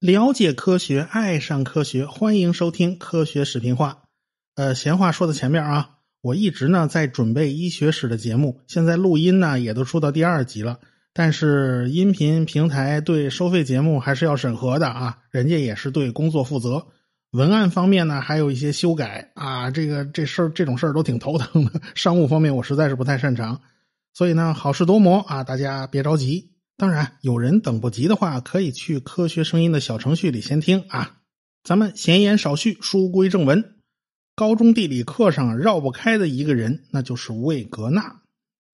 了解科学，爱上科学，欢迎收听科学视频化。呃，闲话说在前面啊，我一直呢在准备医学史的节目，现在录音呢也都出到第二集了。但是音频平台对收费节目还是要审核的啊，人家也是对工作负责。文案方面呢还有一些修改啊，这个这事儿这种事儿都挺头疼的。商务方面我实在是不太擅长，所以呢好事多磨啊，大家别着急。当然，有人等不及的话，可以去科学声音的小程序里先听啊。咱们闲言少叙，书归正文。高中地理课上绕不开的一个人，那就是魏格纳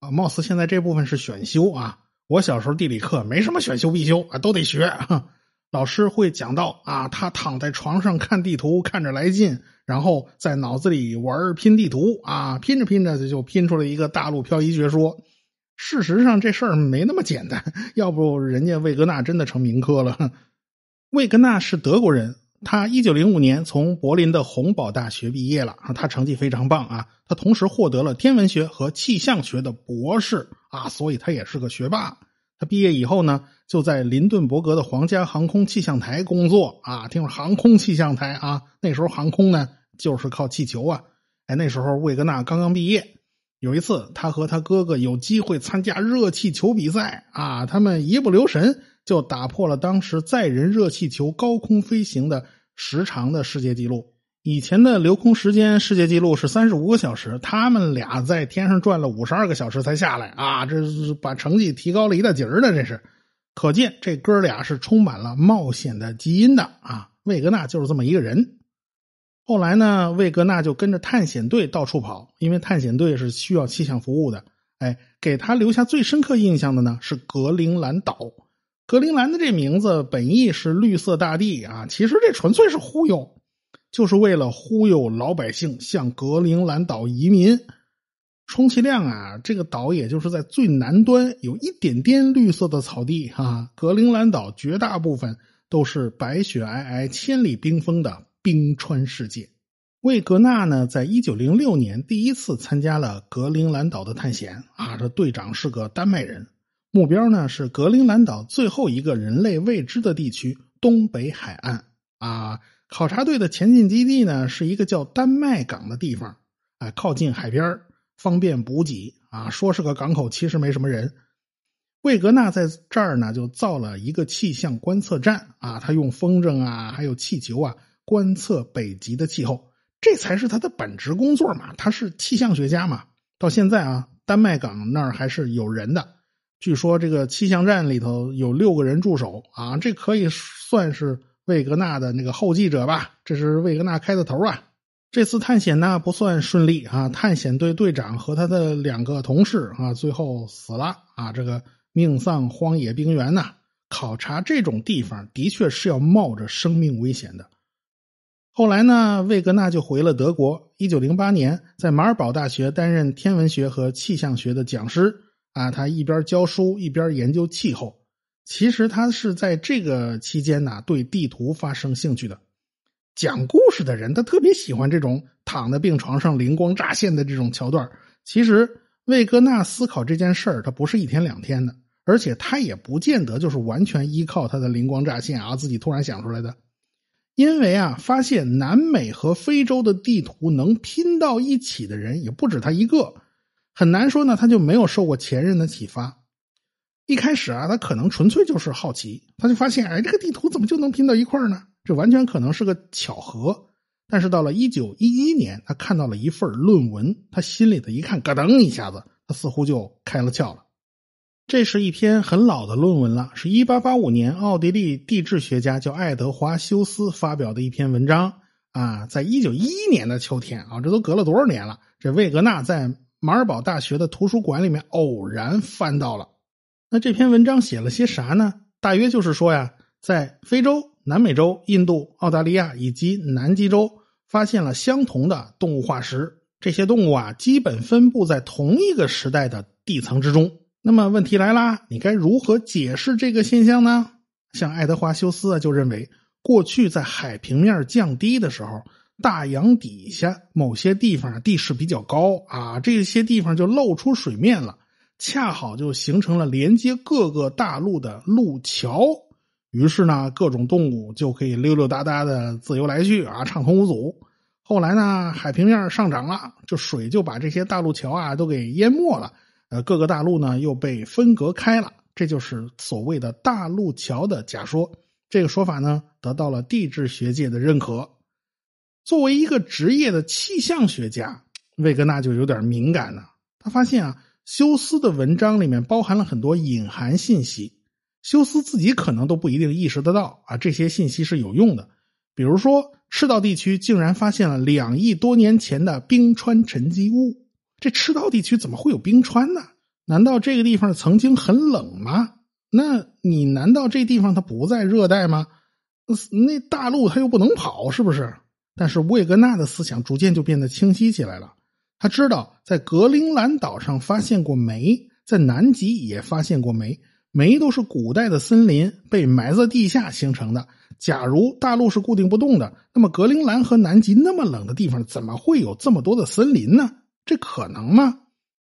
啊。貌似现在这部分是选修啊。我小时候地理课没什么选修必修啊，都得学。老师会讲到啊，他躺在床上看地图，看着来劲，然后在脑子里玩拼地图啊，拼着拼着就拼出了一个大陆漂移学说。事实上，这事儿没那么简单。要不，人家魏格纳真的成名科了。魏格纳是德国人。他一九零五年从柏林的洪堡大学毕业了，他成绩非常棒啊，他同时获得了天文学和气象学的博士啊，所以他也是个学霸。他毕业以后呢，就在林顿伯格的皇家航空气象台工作啊，听说航空气象台啊，那时候航空呢就是靠气球啊。哎，那时候魏格纳刚刚毕业，有一次他和他哥哥有机会参加热气球比赛啊，他们一不留神。就打破了当时载人热气球高空飞行的时长的世界纪录。以前的留空时间世界纪录是三十五个小时，他们俩在天上转了五十二个小时才下来啊！这是把成绩提高了一大截儿的，这是可见这哥俩是充满了冒险的基因的啊！魏格纳就是这么一个人。后来呢，魏格纳就跟着探险队到处跑，因为探险队是需要气象服务的。哎，给他留下最深刻印象的呢是格陵兰岛。格陵兰的这名字本意是绿色大地啊，其实这纯粹是忽悠，就是为了忽悠老百姓向格陵兰岛移民。充其量啊，这个岛也就是在最南端有一点点绿色的草地哈。格陵兰岛绝大部分都是白雪皑皑、千里冰封的冰川世界。魏格纳呢，在一九零六年第一次参加了格陵兰岛的探险啊，这队长是个丹麦人。目标呢是格陵兰岛最后一个人类未知的地区——东北海岸啊。考察队的前进基地呢是一个叫丹麦港的地方，啊，靠近海边，方便补给啊。说是个港口，其实没什么人。魏格纳在这儿呢就造了一个气象观测站啊，他用风筝啊，还有气球啊，观测北极的气候，这才是他的本职工作嘛。他是气象学家嘛。到现在啊，丹麦港那儿还是有人的。据说这个气象站里头有六个人驻守啊，这可以算是魏格纳的那个后继者吧？这是魏格纳开的头啊。这次探险呢不算顺利啊，探险队队长和他的两个同事啊最后死了啊，这个命丧荒野冰原呐。考察这种地方的确是要冒着生命危险的。后来呢，魏格纳就回了德国。一九零八年，在马尔堡大学担任天文学和气象学的讲师。啊，他一边教书一边研究气候。其实他是在这个期间呢，对地图发生兴趣的。讲故事的人，他特别喜欢这种躺在病床上灵光乍现的这种桥段。其实魏格纳思考这件事儿，他不是一天两天的，而且他也不见得就是完全依靠他的灵光乍现啊，自己突然想出来的。因为啊，发现南美和非洲的地图能拼到一起的人也不止他一个。很难说呢，他就没有受过前人的启发。一开始啊，他可能纯粹就是好奇，他就发现，哎，这个地图怎么就能拼到一块呢？这完全可能是个巧合。但是到了一九一一年，他看到了一份论文，他心里头一看，咯噔一下子，他似乎就开了窍了。这是一篇很老的论文了，是一八八五年奥地利地质学家叫爱德华修斯发表的一篇文章啊。在一九一一年的秋天啊，这都隔了多少年了？这魏格纳在。马尔堡大学的图书馆里面偶然翻到了，那这篇文章写了些啥呢？大约就是说呀，在非洲、南美洲、印度、澳大利亚以及南极洲发现了相同的动物化石，这些动物啊基本分布在同一个时代的地层之中。那么问题来啦，你该如何解释这个现象呢？像爱德华修斯啊就认为，过去在海平面降低的时候。大洋底下某些地方地势比较高啊，这些地方就露出水面了。恰好就形成了连接各个大陆的路桥。于是呢，各种动物就可以溜溜达达的自由来去啊，畅通无阻。后来呢，海平面上涨了，这水就把这些大陆桥啊都给淹没了。呃，各个大陆呢又被分隔开了，这就是所谓的大陆桥的假说。这个说法呢，得到了地质学界的认可。作为一个职业的气象学家，魏格纳就有点敏感了。他发现啊，休斯的文章里面包含了很多隐含信息。休斯自己可能都不一定意识得到啊，这些信息是有用的。比如说，赤道地区竟然发现了两亿多年前的冰川沉积物。这赤道地区怎么会有冰川呢？难道这个地方曾经很冷吗？那你难道这地方它不在热带吗？那大陆它又不能跑，是不是？但是魏格纳的思想逐渐就变得清晰起来了。他知道在格陵兰岛上发现过煤，在南极也发现过煤。煤都是古代的森林被埋在地下形成的。假如大陆是固定不动的，那么格陵兰和南极那么冷的地方，怎么会有这么多的森林呢？这可能吗？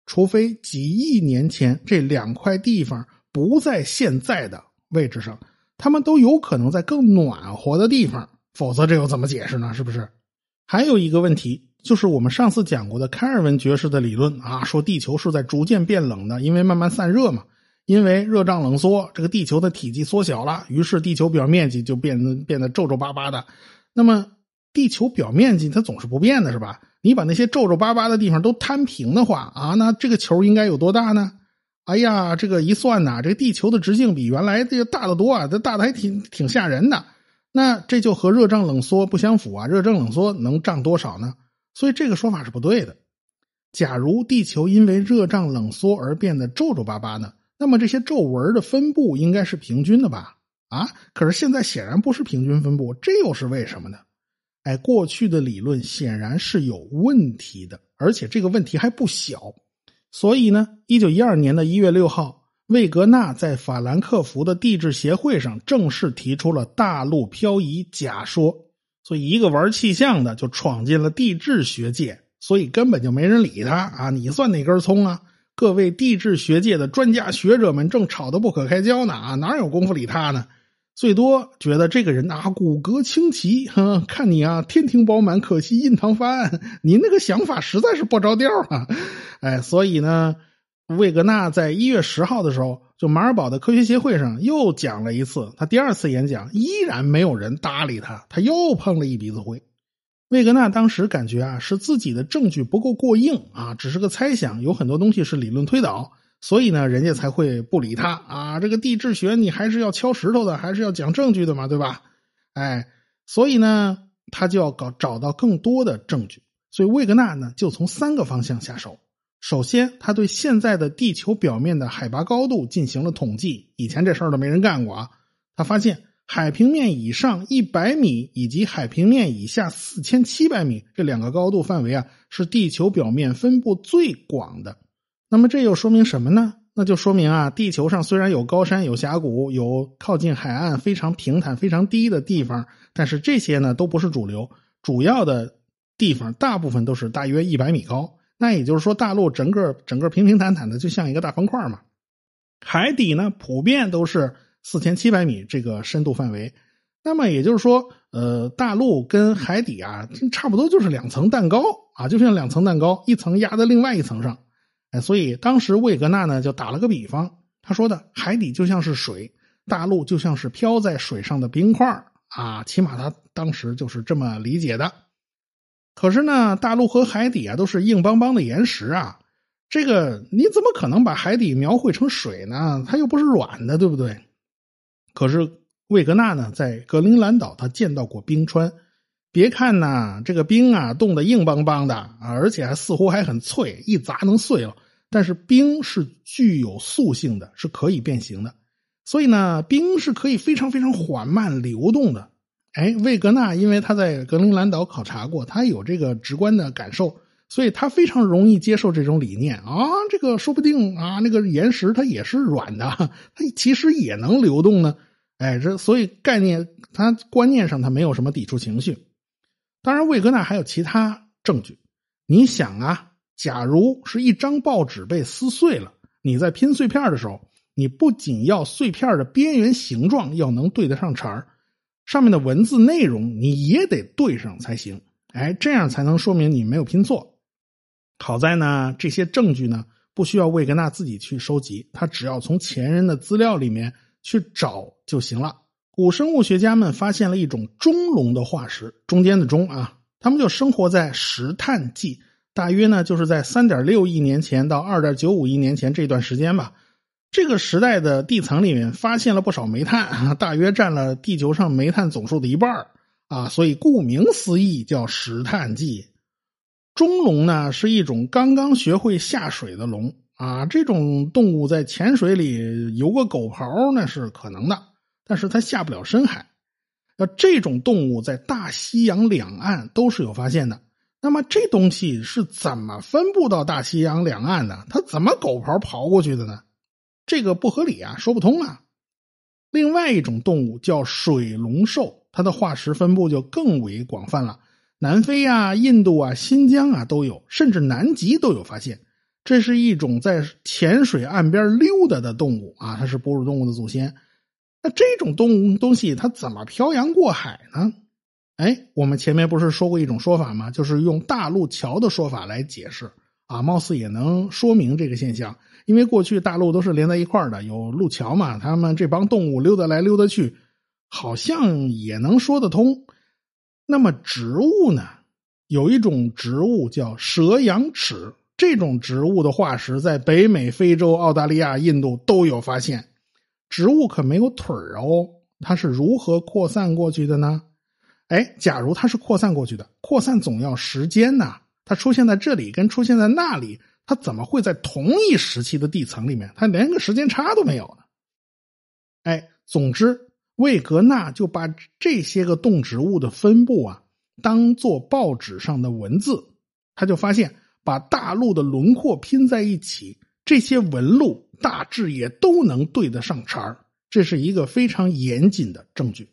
除非几亿年前这两块地方不在现在的位置上，他们都有可能在更暖和的地方，否则这又怎么解释呢？是不是？还有一个问题，就是我们上次讲过的开尔文爵士的理论啊，说地球是在逐渐变冷的，因为慢慢散热嘛。因为热胀冷缩，这个地球的体积缩小了，于是地球表面积就变得变得皱皱巴巴的。那么，地球表面积它总是不变的，是吧？你把那些皱皱巴巴的地方都摊平的话啊，那这个球应该有多大呢？哎呀，这个一算呐，这地球的直径比原来这个大得多啊，这大的还挺挺吓人的。那这就和热胀冷缩不相符啊！热胀冷缩能胀多少呢？所以这个说法是不对的。假如地球因为热胀冷缩而变得皱皱巴巴呢？那么这些皱纹的分布应该是平均的吧？啊，可是现在显然不是平均分布，这又是为什么呢？哎，过去的理论显然是有问题的，而且这个问题还不小。所以呢，一九一二年的一月六号，魏格纳在法兰克福的地质协会上正式提出了大陆漂移假说。所以，一个玩气象的就闯进了地质学界，所以根本就没人理他啊！你算哪根葱啊？各位地质学界的专家学者们正吵得不可开交呢啊，哪有功夫理他呢？最多觉得这个人啊骨骼清奇，看你啊天庭饱满，可惜印堂发暗。你那个想法实在是不着调啊！哎，所以呢，魏格纳在一月十号的时候，就马尔堡的科学协会上又讲了一次，他第二次演讲依然没有人搭理他，他又碰了一鼻子灰。魏格纳当时感觉啊，是自己的证据不够过硬啊，只是个猜想，有很多东西是理论推导，所以呢，人家才会不理他啊。这个地质学你还是要敲石头的，还是要讲证据的嘛，对吧？哎，所以呢，他就要搞找到更多的证据。所以魏格纳呢，就从三个方向下手。首先，他对现在的地球表面的海拔高度进行了统计，以前这事儿都没人干过啊。他发现。海平面以上一百米以及海平面以下四千七百米这两个高度范围啊，是地球表面分布最广的。那么这又说明什么呢？那就说明啊，地球上虽然有高山、有峡谷、有靠近海岸非常平坦、非常低的地方，但是这些呢都不是主流。主要的地方大部分都是大约一百米高。那也就是说，大陆整个整个平平坦坦的，就像一个大方块嘛。海底呢，普遍都是。四千七百米这个深度范围，那么也就是说，呃，大陆跟海底啊，差不多就是两层蛋糕啊，就像两层蛋糕，一层压在另外一层上。哎，所以当时魏格纳呢就打了个比方，他说的海底就像是水，大陆就像是漂在水上的冰块啊，起码他当时就是这么理解的。可是呢，大陆和海底啊都是硬邦邦的岩石啊，这个你怎么可能把海底描绘成水呢？它又不是软的，对不对？可是魏格纳呢，在格陵兰岛他见到过冰川。别看呐，这个冰啊冻得硬邦邦的啊，而且还似乎还很脆，一砸能碎了。但是冰是具有塑性的，是可以变形的。所以呢，冰是可以非常非常缓慢流动的。哎，魏格纳因为他在格陵兰岛考察过，他有这个直观的感受，所以他非常容易接受这种理念啊。这个说不定啊，那个岩石它也是软的，它其实也能流动呢。哎，这所以概念，他观念上他没有什么抵触情绪。当然，魏格纳还有其他证据。你想啊，假如是一张报纸被撕碎了，你在拼碎片的时候，你不仅要碎片的边缘形状要能对得上茬儿，上面的文字内容你也得对上才行。哎，这样才能说明你没有拼错。好在呢，这些证据呢不需要魏格纳自己去收集，他只要从前人的资料里面去找就行了。古生物学家们发现了一种中龙的化石，中间的中啊，他们就生活在石炭纪，大约呢就是在三点六亿年前到二点九五亿年前这段时间吧。这个时代的地层里面发现了不少煤炭，大约占了地球上煤炭总数的一半啊，所以顾名思义叫石炭纪。中龙呢是一种刚刚学会下水的龙啊，这种动物在浅水里游个狗刨那是可能的，但是它下不了深海。那这种动物在大西洋两岸都是有发现的。那么这东西是怎么分布到大西洋两岸的？它怎么狗刨刨过去的呢？这个不合理啊，说不通啊。另外一种动物叫水龙兽，它的化石分布就更为广泛了。南非啊、印度啊、新疆啊都有，甚至南极都有发现。这是一种在浅水岸边溜达的动物啊，它是哺乳动物的祖先。那这种动东西它怎么漂洋过海呢？哎，我们前面不是说过一种说法吗？就是用大陆桥的说法来解释啊，貌似也能说明这个现象。因为过去大陆都是连在一块的，有路桥嘛，他们这帮动物溜达来溜达去，好像也能说得通。那么植物呢？有一种植物叫蛇羊齿，这种植物的化石在北美、非洲、澳大利亚、印度都有发现。植物可没有腿儿哦，它是如何扩散过去的呢？哎，假如它是扩散过去的，扩散总要时间呐。它出现在这里跟出现在那里，它怎么会在同一时期的地层里面？它连个时间差都没有呢？哎，总之。魏格纳就把这些个动植物的分布啊，当做报纸上的文字，他就发现把大陆的轮廓拼在一起，这些纹路大致也都能对得上茬儿这是一个非常严谨的证据。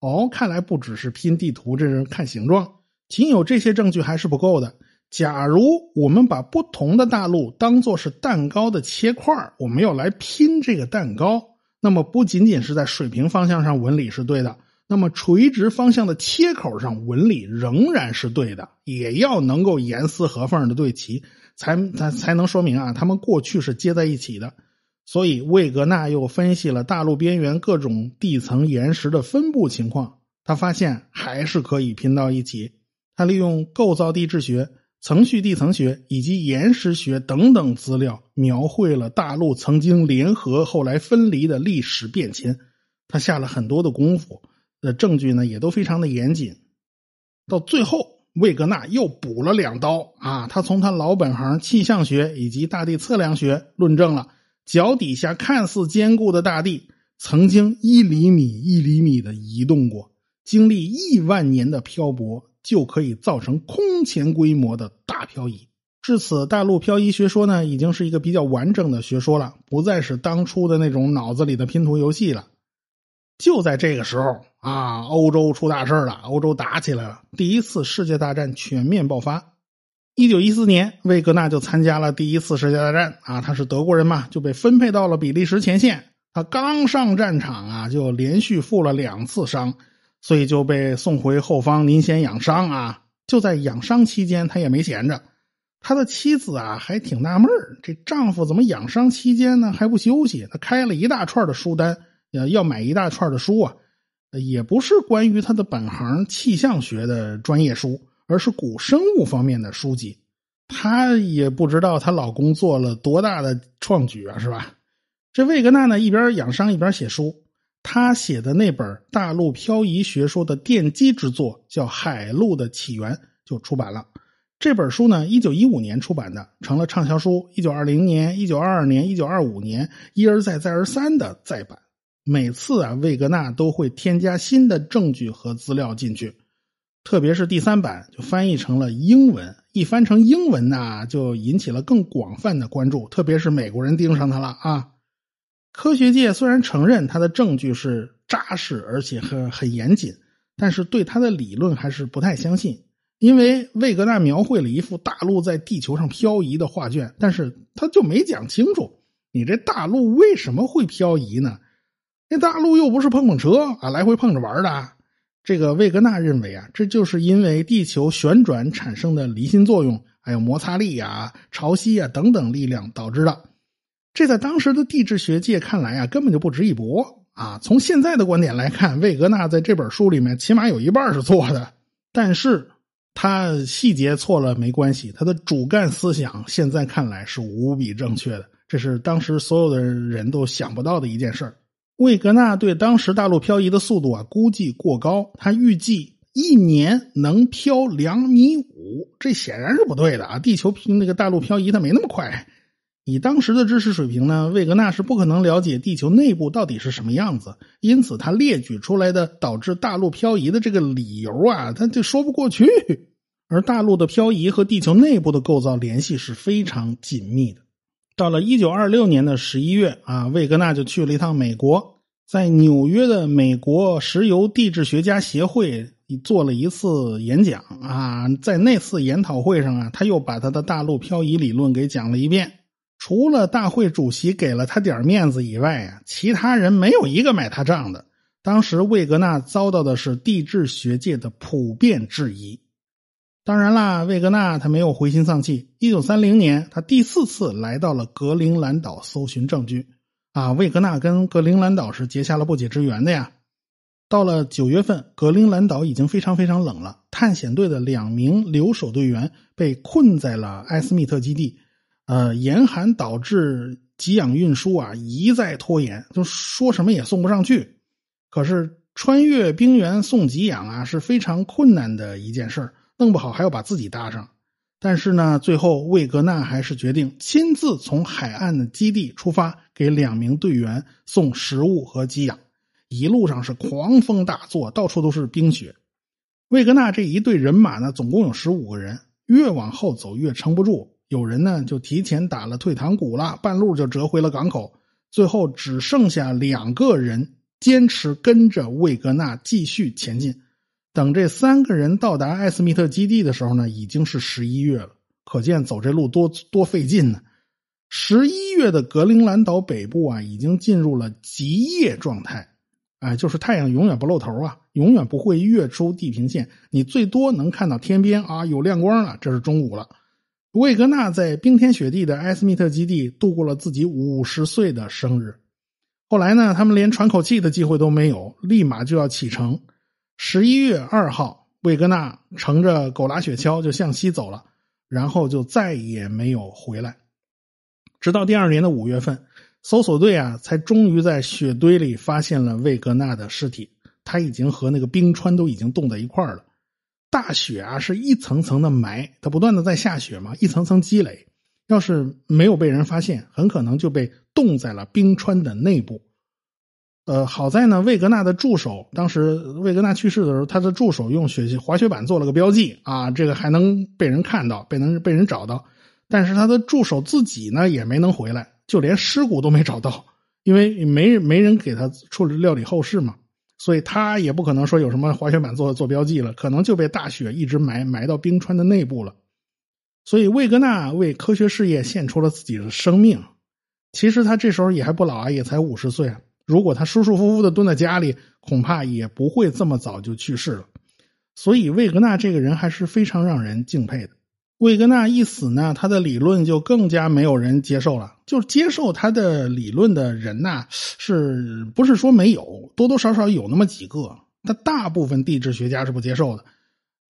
哦，看来不只是拼地图，这是看形状。仅有这些证据还是不够的。假如我们把不同的大陆当做是蛋糕的切块，我们要来拼这个蛋糕。那么不仅仅是在水平方向上纹理是对的，那么垂直方向的切口上纹理仍然是对的，也要能够严丝合缝的对齐，才才才能说明啊，他们过去是接在一起的。所以魏格纳又分析了大陆边缘各种地层岩石的分布情况，他发现还是可以拼到一起。他利用构造地质学。层序地层学以及岩石学等等资料，描绘了大陆曾经联合后来分离的历史变迁。他下了很多的功夫，的证据呢也都非常的严谨。到最后，魏格纳又补了两刀啊！他从他老本行气象学以及大地测量学论证了脚底下看似坚固的大地，曾经一厘米一厘米的移动过，经历亿万年的漂泊。就可以造成空前规模的大漂移。至此，大陆漂移学说呢，已经是一个比较完整的学说了，不再是当初的那种脑子里的拼图游戏了。就在这个时候啊，欧洲出大事了，欧洲打起来了，第一次世界大战全面爆发。一九一四年，魏格纳就参加了第一次世界大战啊，他是德国人嘛，就被分配到了比利时前线。他刚上战场啊，就连续负了两次伤。所以就被送回后方，您先养伤啊！就在养伤期间，他也没闲着。他的妻子啊，还挺纳闷这丈夫怎么养伤期间呢还不休息？他开了一大串的书单，要要买一大串的书啊，也不是关于他的本行气象学的专业书，而是古生物方面的书籍。她也不知道她老公做了多大的创举啊，是吧？这魏格纳呢，一边养伤一边写书。他写的那本大陆漂移学说的奠基之作叫《海陆的起源》就出版了。这本书呢，一九一五年出版的，成了畅销书。一九二零年、一九二二年、一九二五年，一而再、再而三的再版。每次啊，魏格纳都会添加新的证据和资料进去。特别是第三版就翻译成了英文，一翻成英文呢，就引起了更广泛的关注。特别是美国人盯上他了啊。科学界虽然承认他的证据是扎实而且很很严谨，但是对他的理论还是不太相信。因为魏格纳描绘了一幅大陆在地球上漂移的画卷，但是他就没讲清楚你这大陆为什么会漂移呢？那大陆又不是碰碰车啊，来回碰着玩的。这个魏格纳认为啊，这就是因为地球旋转产生的离心作用，还有摩擦力啊、潮汐啊等等力量导致的。这在当时的地质学界看来啊，根本就不值一驳啊。从现在的观点来看，魏格纳在这本书里面起码有一半是错的，但是他细节错了没关系，他的主干思想现在看来是无比正确的。这是当时所有的人都想不到的一件事儿。魏格纳对当时大陆漂移的速度啊估计过高，他预计一年能漂两米五，这显然是不对的啊！地球平那个大陆漂移它没那么快。以当时的知识水平呢，魏格纳是不可能了解地球内部到底是什么样子，因此他列举出来的导致大陆漂移的这个理由啊，他就说不过去。而大陆的漂移和地球内部的构造联系是非常紧密的。到了一九二六年的十一月啊，魏格纳就去了一趟美国，在纽约的美国石油地质学家协会做了一次演讲啊。在那次研讨会上啊，他又把他的大陆漂移理论给讲了一遍。除了大会主席给了他点面子以外啊，其他人没有一个买他账的。当时魏格纳遭到的是地质学界的普遍质疑。当然啦，魏格纳他没有灰心丧气。一九三零年，他第四次来到了格陵兰岛搜寻证据。啊，魏格纳跟格陵兰岛是结下了不解之缘的呀。到了九月份，格陵兰岛已经非常非常冷了。探险队的两名留守队员被困在了埃斯密特基地。呃，严寒导致给养运输啊一再拖延，就说什么也送不上去。可是穿越冰原送给养啊是非常困难的一件事儿。弄不好还要把自己搭上，但是呢，最后魏格纳还是决定亲自从海岸的基地出发，给两名队员送食物和给养。一路上是狂风大作，到处都是冰雪。魏格纳这一队人马呢，总共有十五个人，越往后走越撑不住，有人呢就提前打了退堂鼓了，半路就折回了港口。最后只剩下两个人坚持跟着魏格纳继续前进。等这三个人到达艾斯密特基地的时候呢，已经是十一月了，可见走这路多多费劲呢。十一月的格陵兰岛北部啊，已经进入了极夜状态，哎，就是太阳永远不露头啊，永远不会跃出地平线，你最多能看到天边啊有亮光了，这是中午了。魏格纳在冰天雪地的艾斯密特基地度过了自己五十岁的生日。后来呢，他们连喘口气的机会都没有，立马就要启程。十一月二号，魏格纳乘着狗拉雪橇就向西走了，然后就再也没有回来。直到第二年的五月份，搜索队啊才终于在雪堆里发现了魏格纳的尸体。他已经和那个冰川都已经冻在一块儿了。大雪啊是一层层的埋，它不断的在下雪嘛，一层层积累。要是没有被人发现，很可能就被冻在了冰川的内部。呃，好在呢，魏格纳的助手当时魏格纳去世的时候，他的助手用雪滑雪板做了个标记啊，这个还能被人看到，被能被人找到。但是他的助手自己呢，也没能回来，就连尸骨都没找到，因为没没人给他处理料理后事嘛，所以他也不可能说有什么滑雪板做做标记了，可能就被大雪一直埋埋到冰川的内部了。所以魏格纳为科学事业献出了自己的生命。其实他这时候也还不老啊，也才五十岁。如果他舒舒服服的蹲在家里，恐怕也不会这么早就去世了。所以，魏格纳这个人还是非常让人敬佩的。魏格纳一死呢，他的理论就更加没有人接受了。就是接受他的理论的人呐，是不是说没有？多多少少有那么几个。但大部分地质学家是不接受的。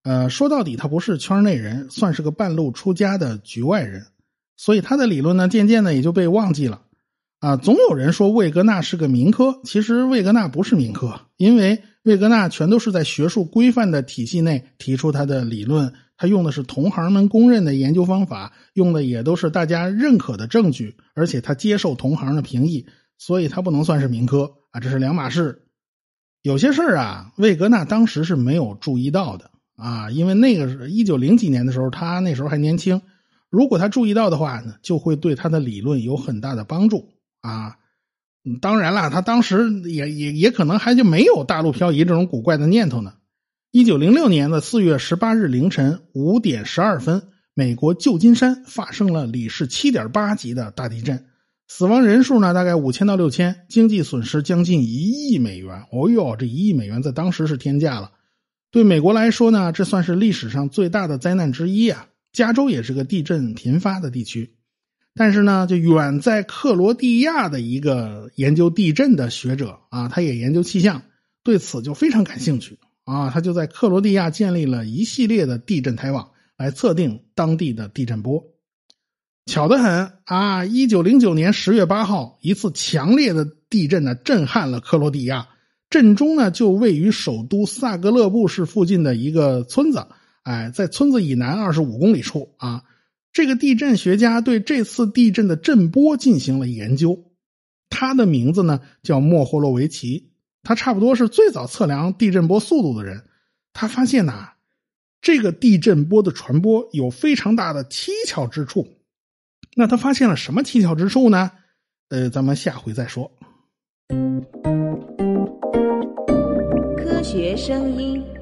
呃，说到底，他不是圈内人，算是个半路出家的局外人。所以，他的理论呢，渐渐的也就被忘记了。啊，总有人说魏格纳是个民科，其实魏格纳不是民科，因为魏格纳全都是在学术规范的体系内提出他的理论，他用的是同行们公认的研究方法，用的也都是大家认可的证据，而且他接受同行的评议，所以他不能算是民科啊，这是两码事。有些事儿啊，魏格纳当时是没有注意到的啊，因为那个是一九零几年的时候，他那时候还年轻，如果他注意到的话呢，就会对他的理论有很大的帮助。啊，当然了，他当时也也也可能还就没有大陆漂移这种古怪的念头呢。一九零六年的四月十八日凌晨五点十二分，美国旧金山发生了里氏七点八级的大地震，死亡人数呢大概五千到六千，经济损失将近一亿美元。哦哟，这一亿美元在当时是天价了。对美国来说呢，这算是历史上最大的灾难之一啊。加州也是个地震频发的地区，但是呢，就远在克罗地亚的一个研究地震的学者啊，他也研究气象，对此就非常感兴趣啊。他就在克罗地亚建立了一系列的地震台网，来测定当地的地震波。巧得很啊！一九零九年十月八号，一次强烈的地震呢，震撼了克罗地亚。震中呢，就位于首都萨格勒布市附近的一个村子。哎，在村子以南二十五公里处啊，这个地震学家对这次地震的震波进行了研究。他的名字呢叫莫霍洛维奇，他差不多是最早测量地震波速度的人。他发现呐，这个地震波的传播有非常大的蹊跷之处。那他发现了什么蹊跷之处呢？呃，咱们下回再说。科学声音。